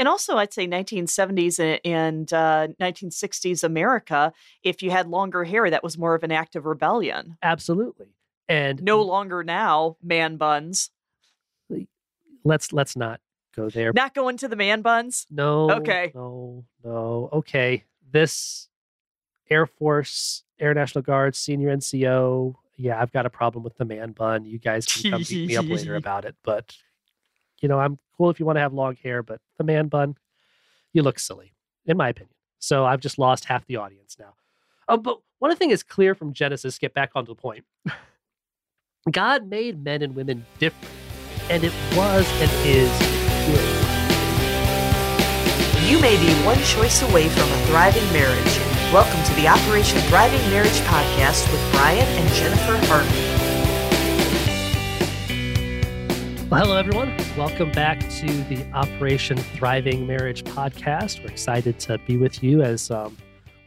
And also, I'd say 1970s and uh, 1960s America, if you had longer hair, that was more of an act of rebellion. Absolutely. And no longer now, man buns. Let's let's not go there. Not going to the man buns. No. Okay. No. No. Okay. This Air Force, Air National Guard, senior NCO. Yeah, I've got a problem with the man bun. You guys can come beat me up later about it, but you know, I'm cool if you want to have long hair, but the man bun, you look silly, in my opinion. So I've just lost half the audience now. Oh, but one thing is clear from Genesis, get back onto the point. God made men and women different, and it was and is good. You may be one choice away from a thriving marriage. Welcome to the Operation Thriving Marriage podcast with Brian and Jennifer Harvey. Well, hello, everyone. Welcome back to the Operation Thriving Marriage podcast. We're excited to be with you as um,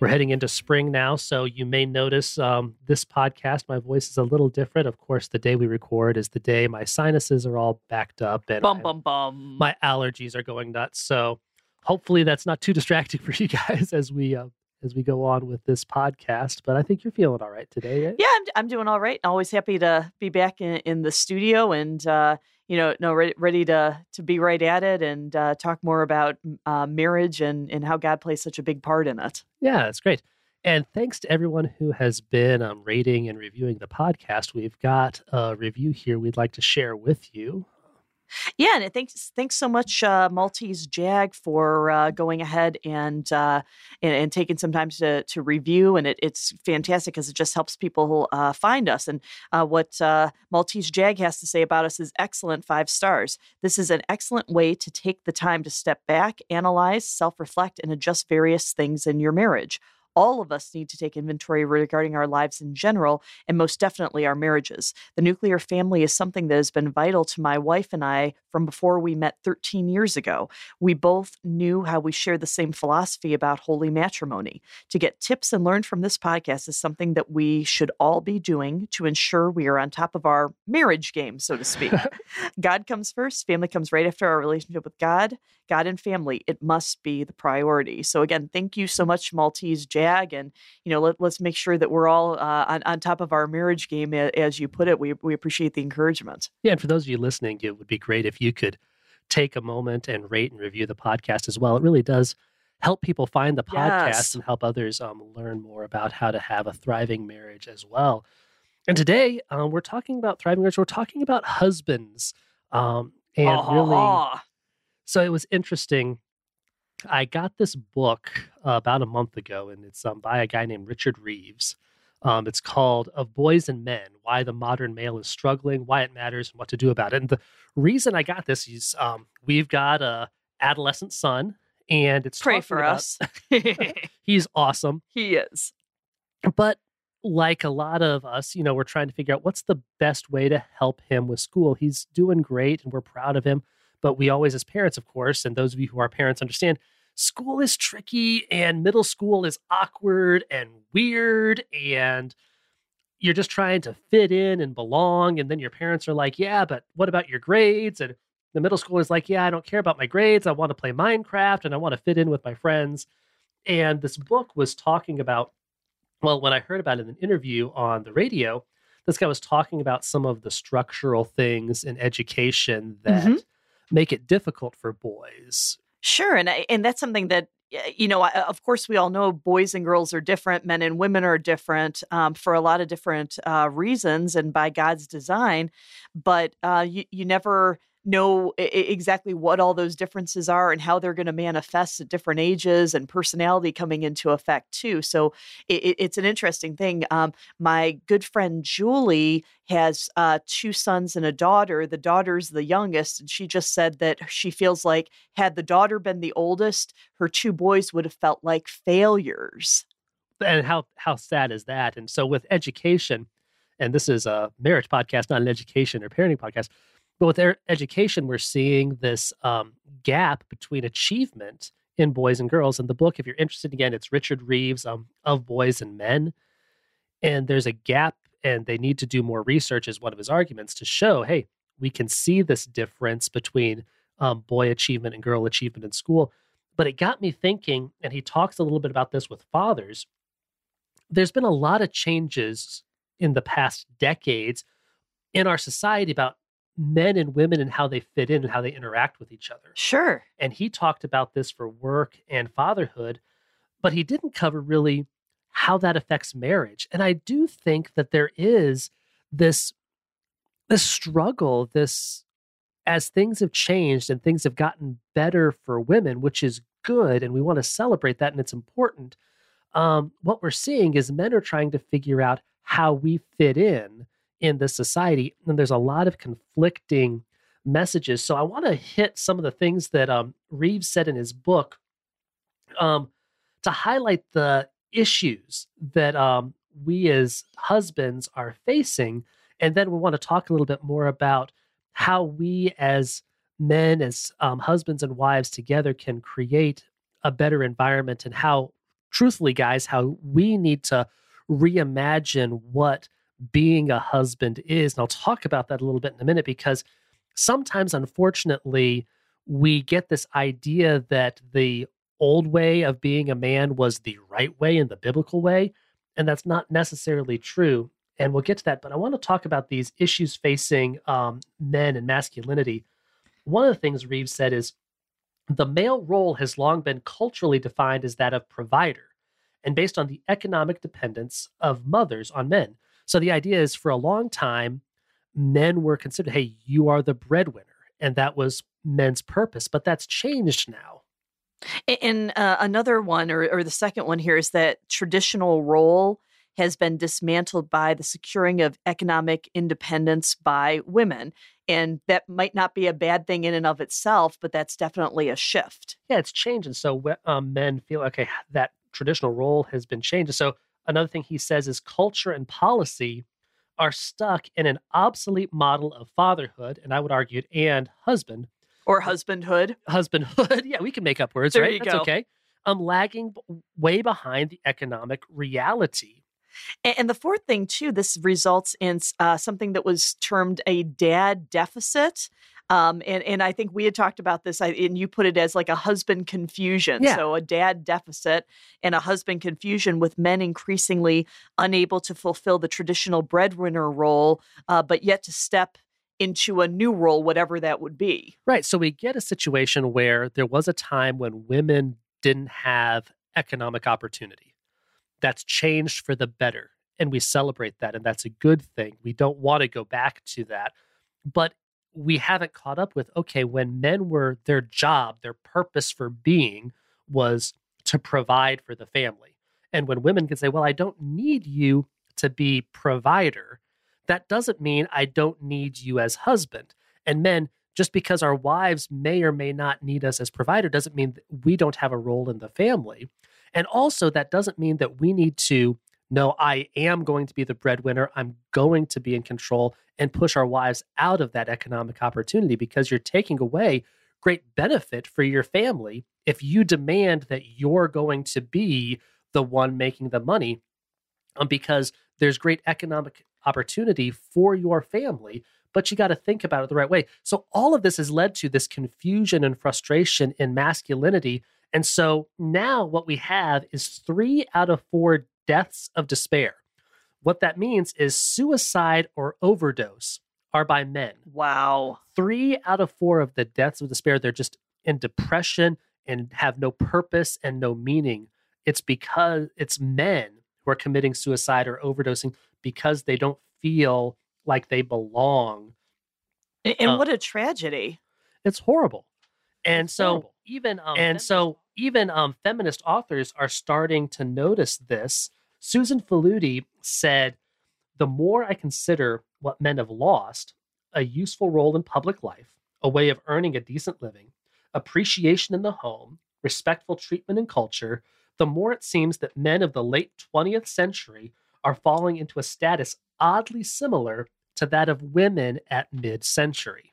we're heading into spring now. So you may notice um, this podcast, my voice is a little different. Of course, the day we record is the day my sinuses are all backed up and bum, bum, bum. my allergies are going nuts. So hopefully that's not too distracting for you guys as we uh, as we go on with this podcast. But I think you're feeling all right today. Right? Yeah, I'm, I'm doing all right. Always happy to be back in, in the studio and, uh, you know, no, ready, ready to to be right at it and uh, talk more about uh, marriage and and how God plays such a big part in it. Yeah, that's great. And thanks to everyone who has been um, rating and reviewing the podcast. We've got a review here we'd like to share with you. Yeah, and thanks thanks so much, uh, Maltese Jag, for uh, going ahead and, uh, and, and taking some time to to review, and it, it's fantastic because it just helps people uh, find us. And uh, what uh, Maltese Jag has to say about us is excellent, five stars. This is an excellent way to take the time to step back, analyze, self reflect, and adjust various things in your marriage all of us need to take inventory regarding our lives in general, and most definitely our marriages. The nuclear family is something that has been vital to my wife and I from before we met 13 years ago. We both knew how we share the same philosophy about holy matrimony. To get tips and learn from this podcast is something that we should all be doing to ensure we are on top of our marriage game, so to speak. God comes first, family comes right after our relationship with God. God and family, it must be the priority. So, again, thank you so much, Maltese Jag. And, you know, let, us make sure that we're all uh, on, on top of our marriage game, as you put it. We, we appreciate the encouragement. Yeah. And for those of you listening, it would be great if you could take a moment and rate and review the podcast as well. It really does help people find the podcast yes. and help others um, learn more about how to have a thriving marriage as well. And today um, we're talking about thriving marriage. We're talking about husbands. Um, and uh-huh. really so it was interesting. I got this book uh, about a month ago, and it's um, by a guy named Richard Reeves. Um, it's called Of Boys and Men Why the Modern Male is Struggling, Why It Matters, and What to Do About it. And the reason I got this is um, we've got a adolescent son, and it's pray for about, us. he's awesome. He is. But like a lot of us, you know, we're trying to figure out what's the best way to help him with school. He's doing great, and we're proud of him. But we always, as parents, of course, and those of you who are parents understand, school is tricky and middle school is awkward and weird and you're just trying to fit in and belong and then your parents are like yeah but what about your grades? And the middle school is like yeah i don't care about my grades. I want to play minecraft and i want to fit in with my friends. And this book was talking about well when i heard about it in an interview on the radio this guy was talking about some of the structural things in education that mm-hmm. make it difficult for boys. Sure, and and that's something that you know, of course, we all know boys and girls are different, men and women are different um, for a lot of different uh, reasons and by God's design. But uh, you, you never know exactly what all those differences are and how they're going to manifest at different ages and personality coming into effect too. So it, it's an interesting thing. Um, my good friend Julie has uh, two sons and a daughter. The daughter's the youngest, and she just said that she feels like had the daughter been the oldest, her two boys would have felt like failures. And how how sad is that? And so with education, and this is a marriage podcast, not an education or parenting podcast but with education, we're seeing this um, gap between achievement in boys and girls. In the book, if you're interested, again, it's Richard Reeves um, of Boys and Men. And there's a gap, and they need to do more research, is one of his arguments to show hey, we can see this difference between um, boy achievement and girl achievement in school. But it got me thinking, and he talks a little bit about this with fathers. There's been a lot of changes in the past decades in our society about men and women and how they fit in and how they interact with each other. Sure. And he talked about this for work and fatherhood, but he didn't cover really how that affects marriage. And I do think that there is this this struggle, this as things have changed and things have gotten better for women, which is good, and we want to celebrate that and it's important. Um, what we're seeing is men are trying to figure out how we fit in in this society, and there's a lot of conflicting messages. So I want to hit some of the things that um, Reeves said in his book um, to highlight the issues that um, we as husbands are facing, and then we want to talk a little bit more about how we as men, as um, husbands and wives together, can create a better environment, and how, truthfully, guys, how we need to reimagine what being a husband is. And I'll talk about that a little bit in a minute because sometimes, unfortunately, we get this idea that the old way of being a man was the right way and the biblical way. And that's not necessarily true and we'll get to that. But I want to talk about these issues facing um, men and masculinity. One of the things Reeves said is the male role has long been culturally defined as that of provider and based on the economic dependence of mothers on men. So the idea is for a long time, men were considered, hey, you are the breadwinner. And that was men's purpose. But that's changed now. And uh, another one, or, or the second one here, is that traditional role has been dismantled by the securing of economic independence by women. And that might not be a bad thing in and of itself, but that's definitely a shift. Yeah, it's changing. So um, men feel okay, that traditional role has been changed. So another thing he says is culture and policy are stuck in an obsolete model of fatherhood, and I would argue and husband. Or husbandhood. Husbandhood. yeah, we can make up words, there right? You That's go. okay. I'm lagging way behind the economic reality and, the fourth thing, too, this results in uh, something that was termed a dad deficit. Um, and, and I think we had talked about this, and you put it as like a husband confusion. Yeah. So, a dad deficit and a husband confusion with men increasingly unable to fulfill the traditional breadwinner role, uh, but yet to step into a new role, whatever that would be. Right. So, we get a situation where there was a time when women didn't have economic opportunity that's changed for the better. And we celebrate that. And that's a good thing. We don't want to go back to that. But we haven't caught up with okay, when men were their job, their purpose for being was to provide for the family. And when women can say, well, I don't need you to be provider, that doesn't mean I don't need you as husband. And men, just because our wives may or may not need us as provider doesn't mean we don't have a role in the family. And also, that doesn't mean that we need to know I am going to be the breadwinner. I'm going to be in control and push our wives out of that economic opportunity because you're taking away great benefit for your family. If you demand that you're going to be the one making the money um, because there's great economic opportunity for your family but you got to think about it the right way. So all of this has led to this confusion and frustration in masculinity. And so now what we have is three out of four deaths of despair. What that means is suicide or overdose are by men. Wow. Three out of four of the deaths of despair, they're just in depression and have no purpose and no meaning. It's because it's men who are committing suicide or overdosing because they don't feel like they belong. And, uh, what a tragedy. It's horrible. And it's so horrible. even um, and so even um, feminist authors are starting to notice this. Susan Faludi said, The more I consider what men have lost a useful role in public life, a way of earning a decent living, appreciation in the home, respectful treatment in culture, the more it seems that men of the late 20th century are falling into a status oddly similar to that of women at mid century.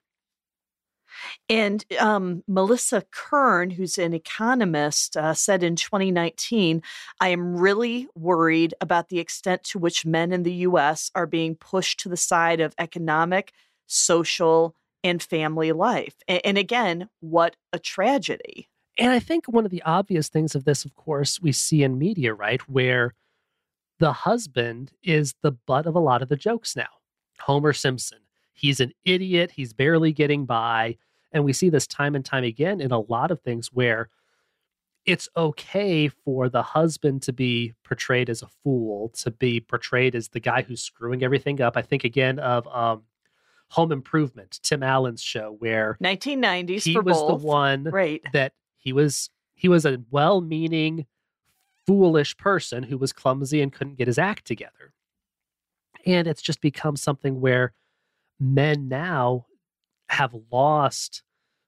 And um, Melissa Kearney, who's an economist, uh, said in 2019 I am really worried about the extent to which men in the US are being pushed to the side of economic, social, and family life. And, and again, what a tragedy. And I think one of the obvious things of this, of course, we see in media, right? Where the husband is the butt of a lot of the jokes now. Homer Simpson. He's an idiot. He's barely getting by. And we see this time and time again in a lot of things where it's okay for the husband to be portrayed as a fool, to be portrayed as the guy who's screwing everything up. I think again of um, Home Improvement, Tim Allen's show, where 1990s he was both. the one right. that he was he was a well-meaning, foolish person who was clumsy and couldn't get his act together. And it's just become something where men now have lost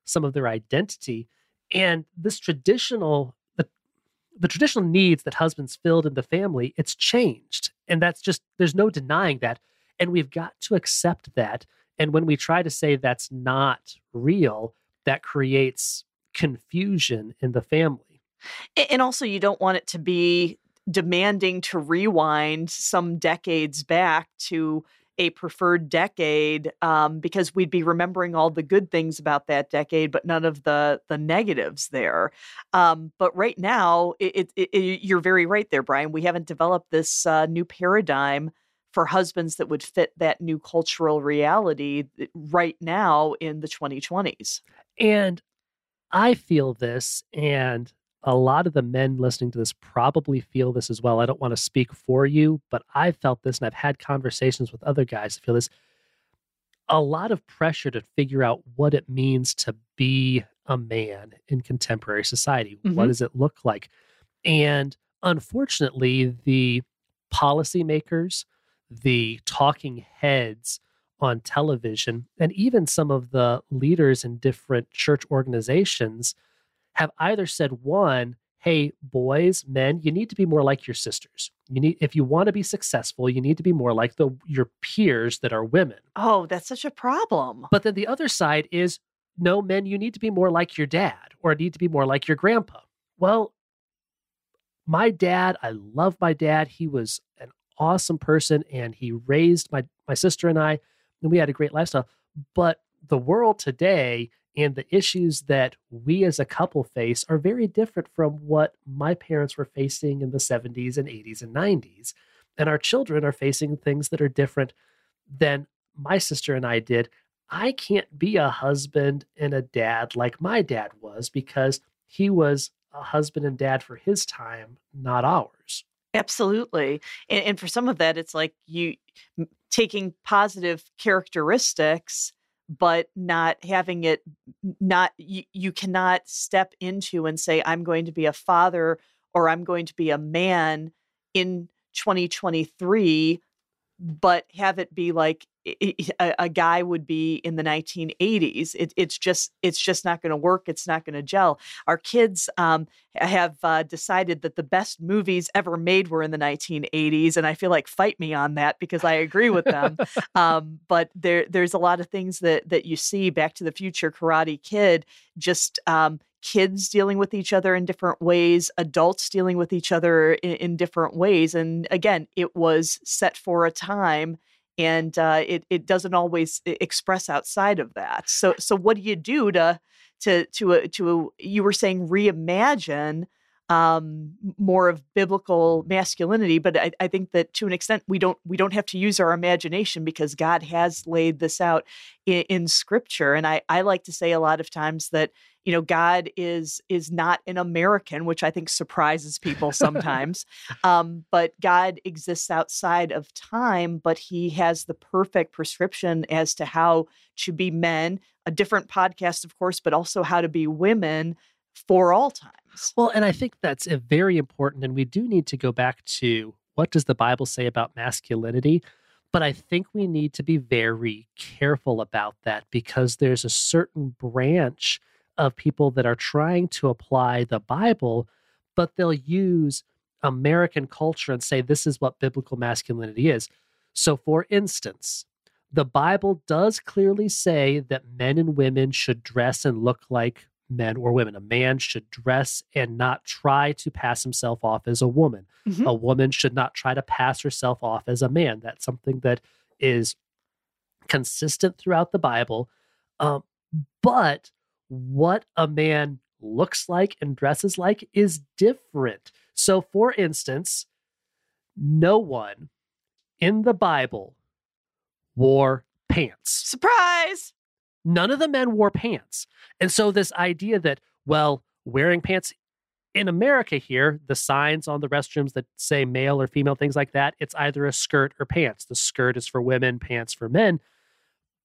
some of their identity and this traditional the, the traditional needs that husbands filled in the family it's changed and that's just there's no denying that and we've got to accept that and when we try to say that's not real that creates confusion in the family. And also you don't want it to be demanding to rewind some decades back to a preferred decade um, because we'd be remembering all the good things about that decade, but none of the the negatives there. Um, but right now, it, it, it, you're very right there, Brian. We haven't developed this uh, new paradigm for husbands that would fit that new cultural reality right now in the 2020s. And I feel this, and a lot of the men listening to this probably feel this as well. I don't want to speak for you, but I've felt this and I've had conversations with other guys that feel this. A lot of pressure to figure out what it means to be a man in contemporary society. Mm-hmm. What does it look like? And unfortunately, the policymakers, the talking heads on television, and even some of the leaders in different church organizations have either said one, hey, boys, men, you need to be more like your sisters. You need if you want to be successful, you need to be more like the your peers that are women. Oh, that's such a problem. But then the other side is no, men, you need to be more like your dad or need to be more like your grandpa. Well, my dad, I love my dad. He was an awesome person and he raised my my sister and I and we had a great lifestyle. But the world today and the issues that we as a couple face are very different from what my parents were facing in the 70s and 80s and 90s. And our children are facing things that are different than my sister and I did. I can't be a husband and a dad like my dad was because he was a husband and dad for his time, not ours. Absolutely. And, and for some of that, it's like you taking positive characteristics but not having it not you, you cannot step into and say i'm going to be a father or i'm going to be a man in 2023 but have it be like a, a guy would be in the 1980s. It, it's just it's just not going to work. It's not going to gel. Our kids um, have uh, decided that the best movies ever made were in the 1980s, and I feel like fight me on that because I agree with them. um, but there there's a lot of things that that you see. Back to the Future, Karate Kid, just um, kids dealing with each other in different ways, adults dealing with each other in, in different ways. And again, it was set for a time and uh, it, it doesn't always express outside of that. So, so what do you do to, to, to, uh, to, you were saying reimagine um, more of biblical masculinity. But I, I, think that to an extent we don't we don't have to use our imagination because God has laid this out in, in Scripture. And I, I like to say a lot of times that you know God is is not an American, which I think surprises people sometimes. um, but God exists outside of time, but He has the perfect prescription as to how to be men. A different podcast, of course, but also how to be women for all times. Well, and I think that's a very important, and we do need to go back to what does the Bible say about masculinity? But I think we need to be very careful about that because there's a certain branch of people that are trying to apply the Bible, but they'll use American culture and say this is what biblical masculinity is. So, for instance, the Bible does clearly say that men and women should dress and look like men or women. A man should dress and not try to pass himself off as a woman. Mm-hmm. A woman should not try to pass herself off as a man. That's something that is consistent throughout the Bible. Um, but what a man looks like and dresses like is different. So, for instance, no one in the Bible wore pants. Surprise! None of the men wore pants. And so, this idea that, well, wearing pants in America here, the signs on the restrooms that say male or female, things like that, it's either a skirt or pants. The skirt is for women, pants for men.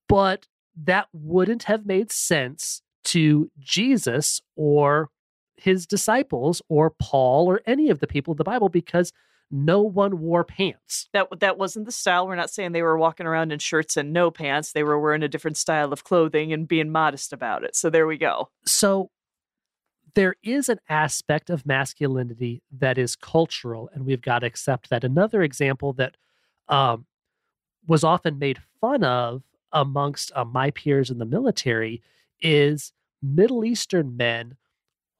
But that wouldn't have made sense to Jesus or his disciples or Paul or any of the people of the Bible because no one wore pants. That that wasn't the style. We're not saying they were walking around in shirts and no pants. They were wearing a different style of clothing and being modest about it. So there we go. So there is an aspect of masculinity that is cultural, and we've got to accept that. Another example that um, was often made fun of amongst uh, my peers in the military is Middle Eastern men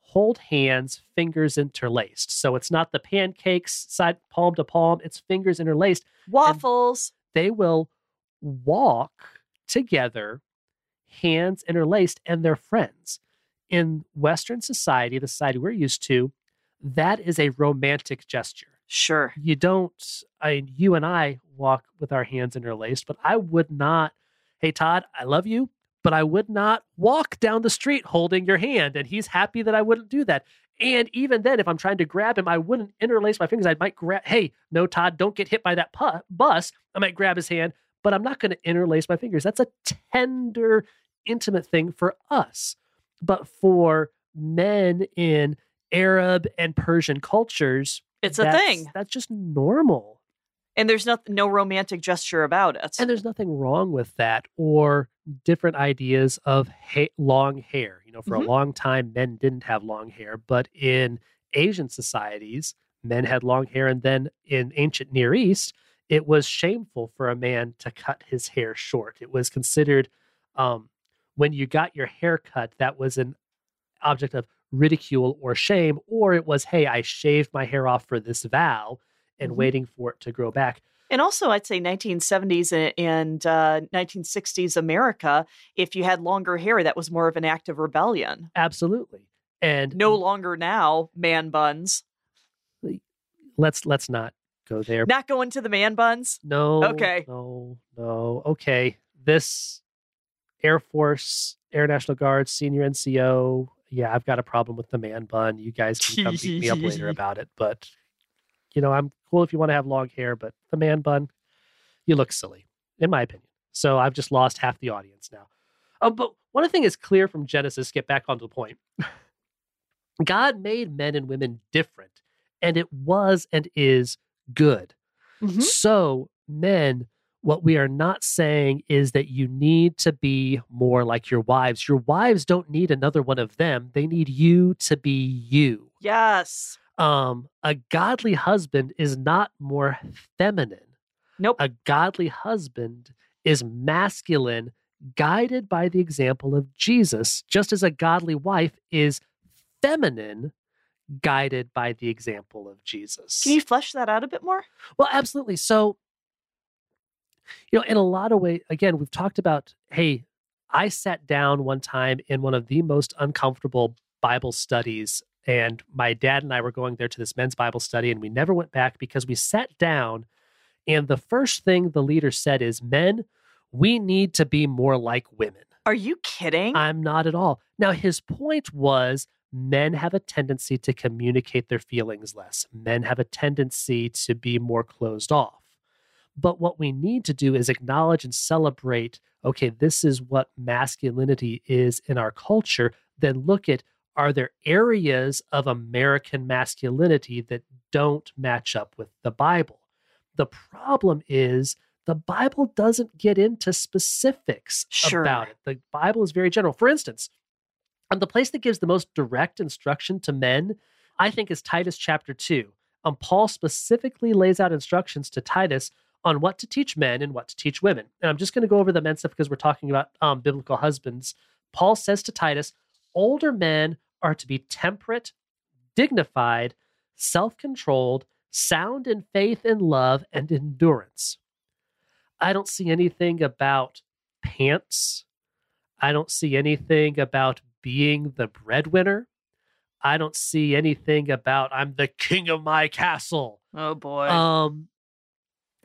hold hands, fingers interlaced. So it's not the pancakes side palm to palm, it's fingers interlaced. Waffles. They will walk together, hands interlaced, and they're friends. In Western society, the society we're used to, that is a romantic gesture. Sure. You don't, I, you and I walk with our hands interlaced, but I would not, hey, Todd, I love you but I would not walk down the street holding your hand. And he's happy that I wouldn't do that. And even then, if I'm trying to grab him, I wouldn't interlace my fingers. I might grab, hey, no, Todd, don't get hit by that pu- bus. I might grab his hand, but I'm not going to interlace my fingers. That's a tender, intimate thing for us. But for men in Arab and Persian cultures, it's a thing. That's just normal. And there's no, no romantic gesture about it. And there's nothing wrong with that or different ideas of ha- long hair. You know, for mm-hmm. a long time, men didn't have long hair, but in Asian societies, men had long hair. And then in ancient Near East, it was shameful for a man to cut his hair short. It was considered, um, when you got your hair cut, that was an object of ridicule or shame, or it was, hey, I shaved my hair off for this vow and mm-hmm. waiting for it to grow back. And also, I'd say 1970s and uh, 1960s America, if you had longer hair, that was more of an act of rebellion. Absolutely. And no longer now, man buns. Let's let's not go there. Not going to the man buns? No. Okay. No, no. Okay. This Air Force, Air National Guard, senior NCO. Yeah, I've got a problem with the man bun. You guys can come beat me up later about it, but you know, I'm cool if you want to have long hair, but the man bun, you look silly, in my opinion. So I've just lost half the audience now. Oh, but one thing is clear from Genesis, get back onto the point. God made men and women different, and it was and is good. Mm-hmm. So, men, what we are not saying is that you need to be more like your wives. Your wives don't need another one of them, they need you to be you. Yes um, a godly husband is not more feminine. Nope. A godly husband is masculine, guided by the example of Jesus, just as a godly wife is feminine, guided by the example of Jesus. Can you flesh that out a bit more? Well, absolutely. So, you know, in a lot of ways, again, we've talked about, hey, I sat down one time in one of the most uncomfortable Bible studies and my dad and I were going there to this men's Bible study, and we never went back because we sat down. And the first thing the leader said is, Men, we need to be more like women. Are you kidding? I'm not at all. Now, his point was men have a tendency to communicate their feelings less, men have a tendency to be more closed off. But what we need to do is acknowledge and celebrate okay, this is what masculinity is in our culture. Then look at are there areas of American masculinity that don't match up with the Bible? The problem is the Bible doesn't get into specifics sure. about it. The Bible is very general. For instance, and the place that gives the most direct instruction to men, I think, is Titus chapter 2. Um, Paul specifically lays out instructions to Titus on what to teach men and what to teach women. And I'm just going to go over the men stuff because we're talking about um, biblical husbands. Paul says to Titus, older men are to be temperate, dignified, self controlled, sound in faith and love and endurance. I don't see anything about pants. I don't see anything about being the breadwinner. I don't see anything about I'm the king of my castle. Oh boy. Um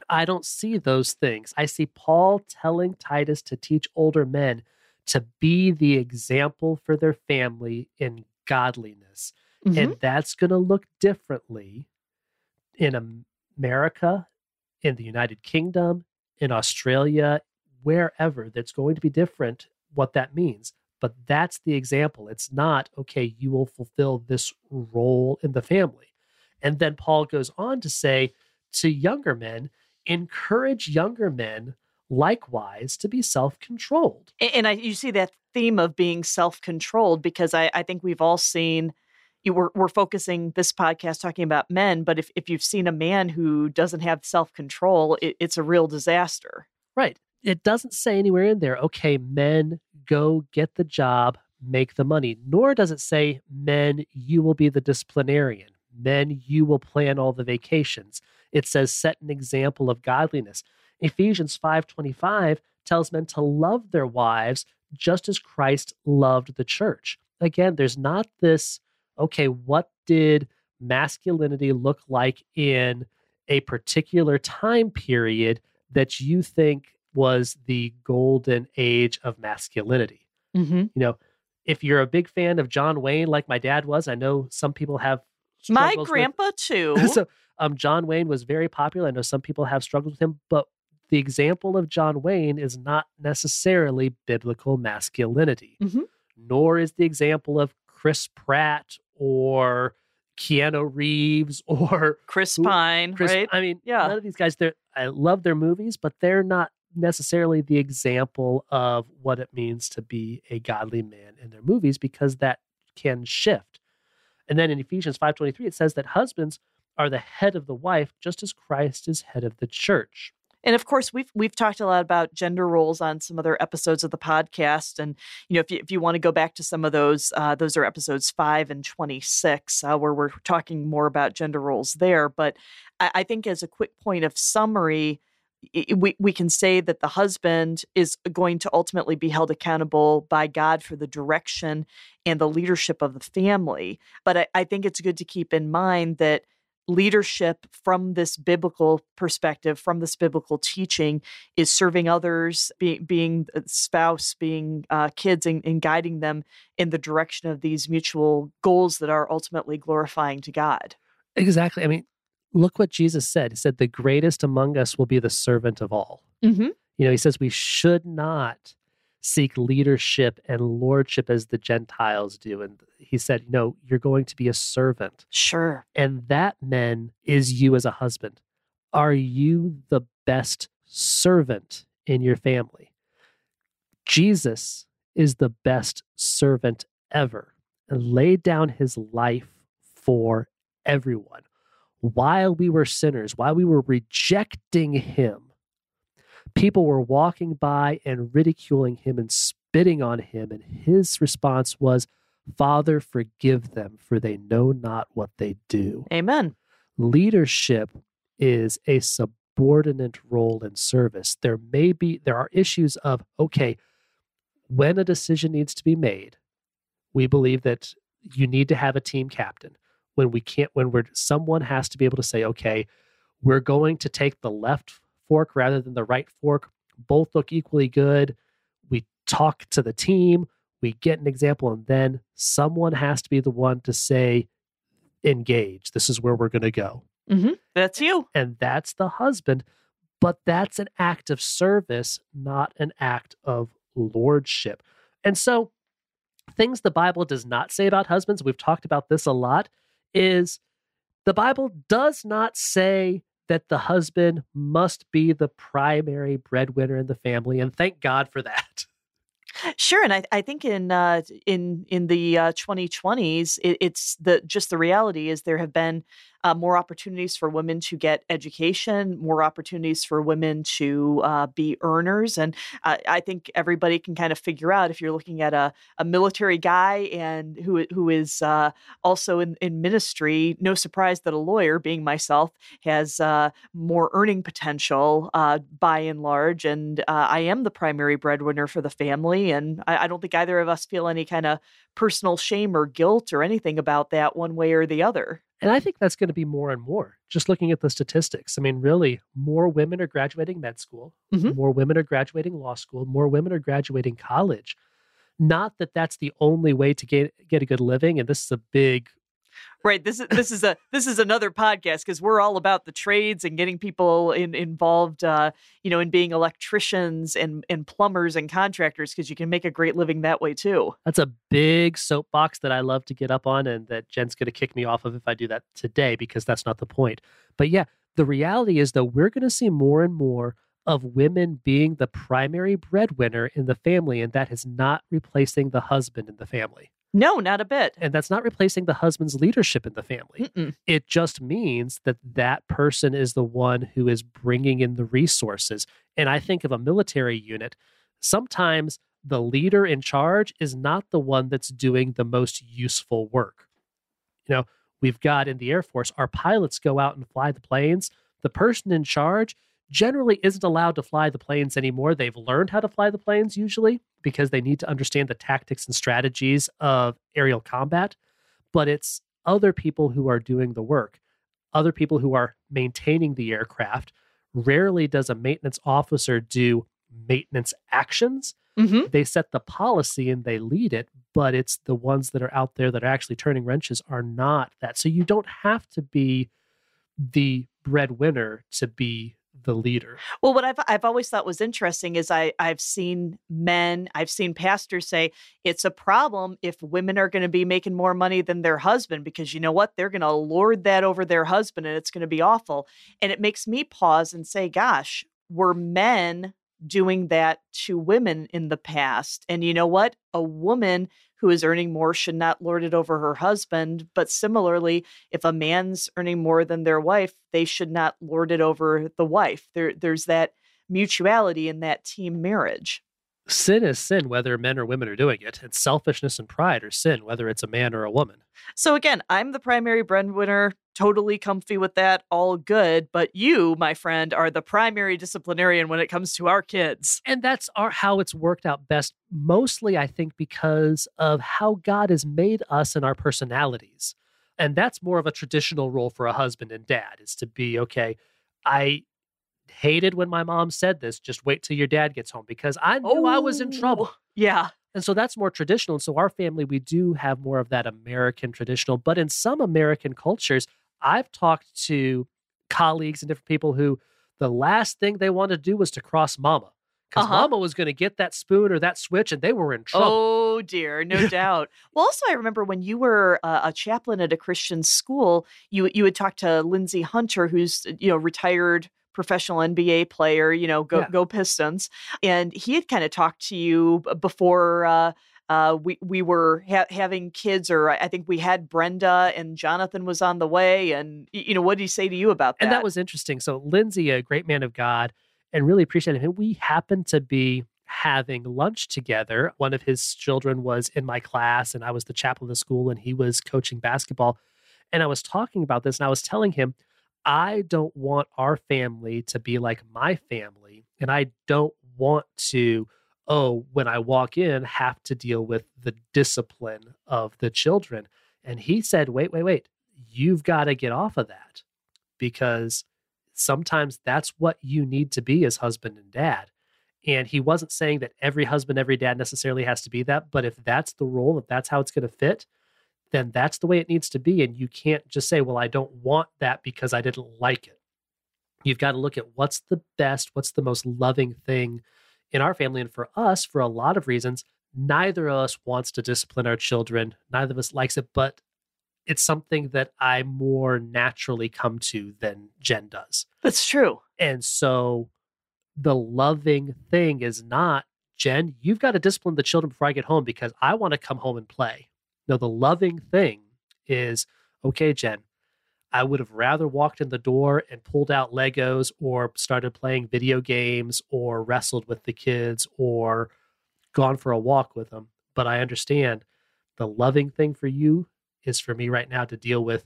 I don't see those things. I see Paul telling Titus to teach older men to be the example for their family in godliness. Mhm. And that's going to look differently in America, in the United Kingdom, in Australia, wherever. That's going to be different what that means. But that's the example. It's not, okay, you will fulfill this role in the family. And then Paul goes on to say to younger men, encourage younger men likewise to be self controlled. And I, you see that theme of being self-controlled because I, I think we've all seen you we're, we're focusing this podcast talking about men but if, if you've seen a man who doesn't have self-control it, it's a real disaster Right. It doesn't say anywhere in there, okay, men go get the job, make the money. Nor does it say, men, you will be the disciplinarian. Men, you will plan all the vacations. It says, set an example of godliness. Ephesians 5.25 tells men to love their wives just as Christ loved the church. Again, there's not this, okay, what did masculinity look like in a particular time period that you think was the golden age of masculinity. mm-hmm. You know, if you're a big fan of John Wayne, like my dad was, I know some people have. my struggles with- grandpa too so, um, John Wayne was very popular. I know some people have struggled with him, but the example of John Wayne is not necessarily biblical masculinity, Mhm. nor is the example of Chris Pratt or Keanu Reeves or chris pine Chris. right I mean, Yeah. none of these guys. They're I love their movies, but they're not necessarily the example of what it means to be a godly man in their movies because that can shift. And then in Ephesians five twenty three, it says that husbands are the head of the wife, just as Christ is head of the church. And of course we've we've talked a lot about gender roles on some other episodes of the podcast and you know if you, if you want to go back to some of those uh, those are episodes 5 and 26 uh, where we're talking more about gender roles there but i, I think as a quick point of summary we, we can say that the husband is going to ultimately be held accountable by God for the direction and the leadership of the family. But I, I think it's good to keep in mind that leadership from this biblical perspective, from this biblical teaching, is serving others, being being spouse, being uh, kids, and, and guiding them in the direction of these mutual goals that are ultimately glorifying to God. Exactly. I mean, look what Jesus said. He said, "The greatest among us will be the servant of all." Mm-hmm. You know, he says we should not seek leadership and lordship as the Gentiles do. And he said, you know, you're going to be a servant. Sure. And that, men, is you as a husband. Are you the best servant in your family? Jesus is the best servant ever and laid down his life for everyone. While we were sinners, while we were rejecting him, people were walking by and ridiculing him and spitting on him. And his response was, Father, forgive them, for they know not what they do. Amen. Leadership is a subordinate role in service. There may be, there are issues of, okay, when a decision needs to be made, we believe that you need to have a team captain. When we can't, when we're, someone has to be able to say, okay, we're going to take the left fork rather than the right fork. Both look equally good. We talk to the team, we get an example, and then someone has to be the one to say, engage. This is where we're going to go. Mm-hmm. That's you. And that's the husband. But that's an act of service, not an act of lordship. And so, things the Bible does not say about husbands, we've talked about this a lot, is the Bible does not say that the husband must be the primary breadwinner in the family. And thank God for that. Sure, and I, I think in uh, in in the uh, 2020s, it, it's the just the reality is there have been uh, more opportunities for women to get education, more opportunities for women to uh, be earners. And I think everybody can kind of figure out if you're looking at a, a military guy and who who is uh, also in, in ministry, no surprise that a lawyer, being myself, has uh, more earning potential uh, by and large. And I am the primary breadwinner for the family. And I, I don't think either of us feel any kind of personal shame or guilt or anything about that one way or the other. And I think that's going to be more and more. Just looking at the statistics, I mean, really, more women are graduating med school, mm-hmm. more women are graduating law school, more women are graduating college. Not that that's the only way to get get a good living, and this is a big Right. This is this is a this is another podcast because we're all about the trades and getting people in, involved, uh, you know, in being electricians and and plumbers and contractors because you can make a great living that way too. That's a big soapbox that I love to get up on, and that Jen's going to kick me off of if I do that today because that's not the point. But yeah, the reality is though we're going to see more and more of women being the primary breadwinner in the family, and that is not replacing the husband in the family. No, not a bit. And that's not replacing the husband's leadership in the family. Mm-mm. It just means that that person is the one who is bringing in the resources. And I think of a military unit, sometimes the leader in charge is not the one that's doing the most useful work. You know, we've got in the Air Force, our pilots go out and fly the planes. The person in charge generally isn't allowed to fly the planes anymore. They've learned how to fly the planes usually because they need to understand the tactics and strategies of aerial combat, but it's other people who are doing the work, other people who are maintaining the aircraft. Rarely does a maintenance officer do maintenance actions. Mm-hmm. They set the policy and they lead it, but it's the ones that are out there that are actually turning wrenches are not that. So you don't have to be the breadwinner to be the leader. Well, what I've I've always thought was interesting is I I've seen men, I've seen pastors say it's a problem if women are going to be making more money than their husband because you know what? They're going to lord that over their husband and it's going to be awful. And it makes me pause and say, gosh, were men doing that to women in the past? And you know what? A woman who is earning more should not lord it over her husband. But similarly, if a man's earning more than their wife, they should not lord it over the wife. There, there's that mutuality in that team marriage. Sin is sin, whether men or women are doing it. And selfishness and pride are sin, whether it's a man or a woman. So, again, I'm the primary breadwinner totally comfy with that, all good. But you, my friend, are the primary disciplinarian when it comes to our kids. And that's our, how it's worked out best, mostly, I think, because of how God has made us and our personalities. And that's more of a traditional role for a husband and dad is to be, okay, I hated when my mom said this, just wait till your dad gets home because I knew oh, I was in oh, trouble. Oh, yeah. And so that's more traditional. And so our family, we do have more of that American traditional. But in some American cultures, I've talked to colleagues and different people who the last thing they wanted to do was to cross mama because uh-huh. mama was going to get that spoon or that switch and they were in trouble. Oh, dear. No doubt. Well, also, I remember when you were uh, a chaplain at a Christian school, you, you would talk to Lindsey Hunter, who's, you know, retired professional NBA player, you know, go, yeah. go Pistons. And he had kind of talked to you before. Uh, uh, we we were ha- having kids, or I think we had Brenda and Jonathan was on the way. And you know, what did he say to you about that? And that was interesting. So Lindsey, a great man of God, and really appreciated him. We happened to be having lunch together. One of his children was in my class, and I was the chaplain of the school, and he was coaching basketball. And I was talking about this, and I was telling him, I don't want our family to be like my family, and I don't want to oh, when I walk in, have to deal with the discipline of the children. And he said, wait, wait, wait, you've got to get off of that because sometimes that's what you need to be as husband and dad. And he wasn't saying that every husband, every dad necessarily has to be that. But if that's the role, if that's how it's going to fit, then that's the way it needs to be. And you can't just say, well, I don't want that because I didn't like it. You've got to look at what's the best, what's the most loving thing in our family and for us for a lot of reasons neither of us wants to discipline our children. Neither of us likes it but it's something that i more naturally come to than jen does. That's true. And so the loving thing is not jen you've got to discipline the children before i get home because i want to come home and play. No the loving thing is okay jen I would have rather walked in the door and pulled out Legos or started playing video games or wrestled with the kids or gone for a walk with them. But I understand the loving thing for you is for me right now to deal with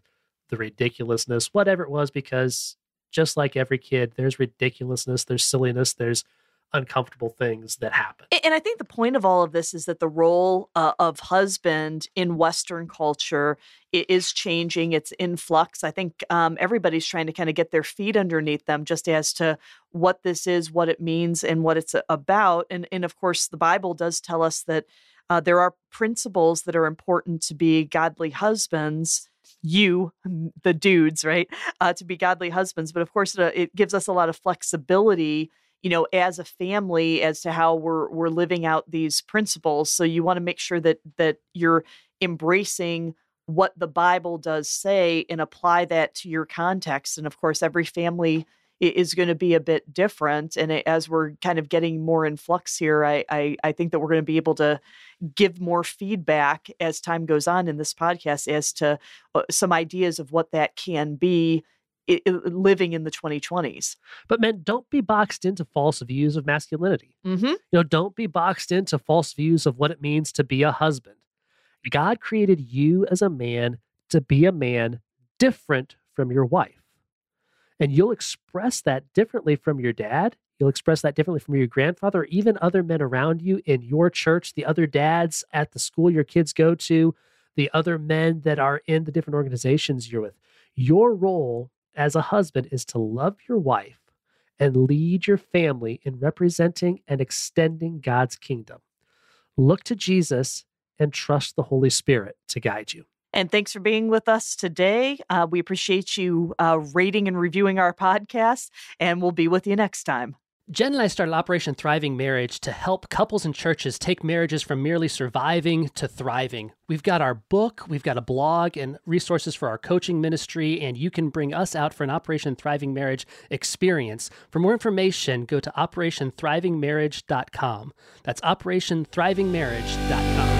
the ridiculousness, whatever it was, because just like every kid, there's ridiculousness, there's silliness, there's uncomfortable things that happen. And I think the point of all of this is that the role uh, of husband in Western culture is changing. It's in flux. I think um, everybody's trying to kind of get their feet underneath them just as to what this is, what it means, and what it's about. And, and of course, the Bible does tell us that uh, there are principles that are important to be godly husbands you, the dudes, right, uh, to be godly husbands. But of course, it, uh, it gives us a lot of flexibility you know as a family as to how we're we're living out these principles so you want to make sure that that you're embracing what the bible does say and apply that to your context and of course every family is going to be a bit different and as we're kind of getting more in flux here I, I i think that we're going to be able to give more feedback as time goes on in this podcast as to uh, some ideas of what that can be it, it, living in the 2020s. But men, don't be boxed into false views of masculinity. Mm-hmm. You know, don't be boxed into false views of what it means to be a husband. God created you as a man to be a man different from your wife. And you'll express that differently from your dad. You'll express that differently from your grandfather, or even other men around you in your church, the other dads at the school your kids go to, the other men that are in the different organizations you're with. Your role as a husband is to love your wife and lead your family in representing and extending God's kingdom. Look to Jesus and trust the Holy Spirit to guide you. And thanks for being with us today. Uh, we appreciate you uh, rating and reviewing our podcast, and we'll be with you next time. Jen and I started Operation Thriving Marriage to help couples and churches take marriages from merely surviving to thriving. We've got our book, we've got a blog, and resources for our coaching ministry, and you can bring us out for an Operation Thriving Marriage experience. For more information, go to OperationThrivingMarriage.com. That's OperationThrivingMarriage.com.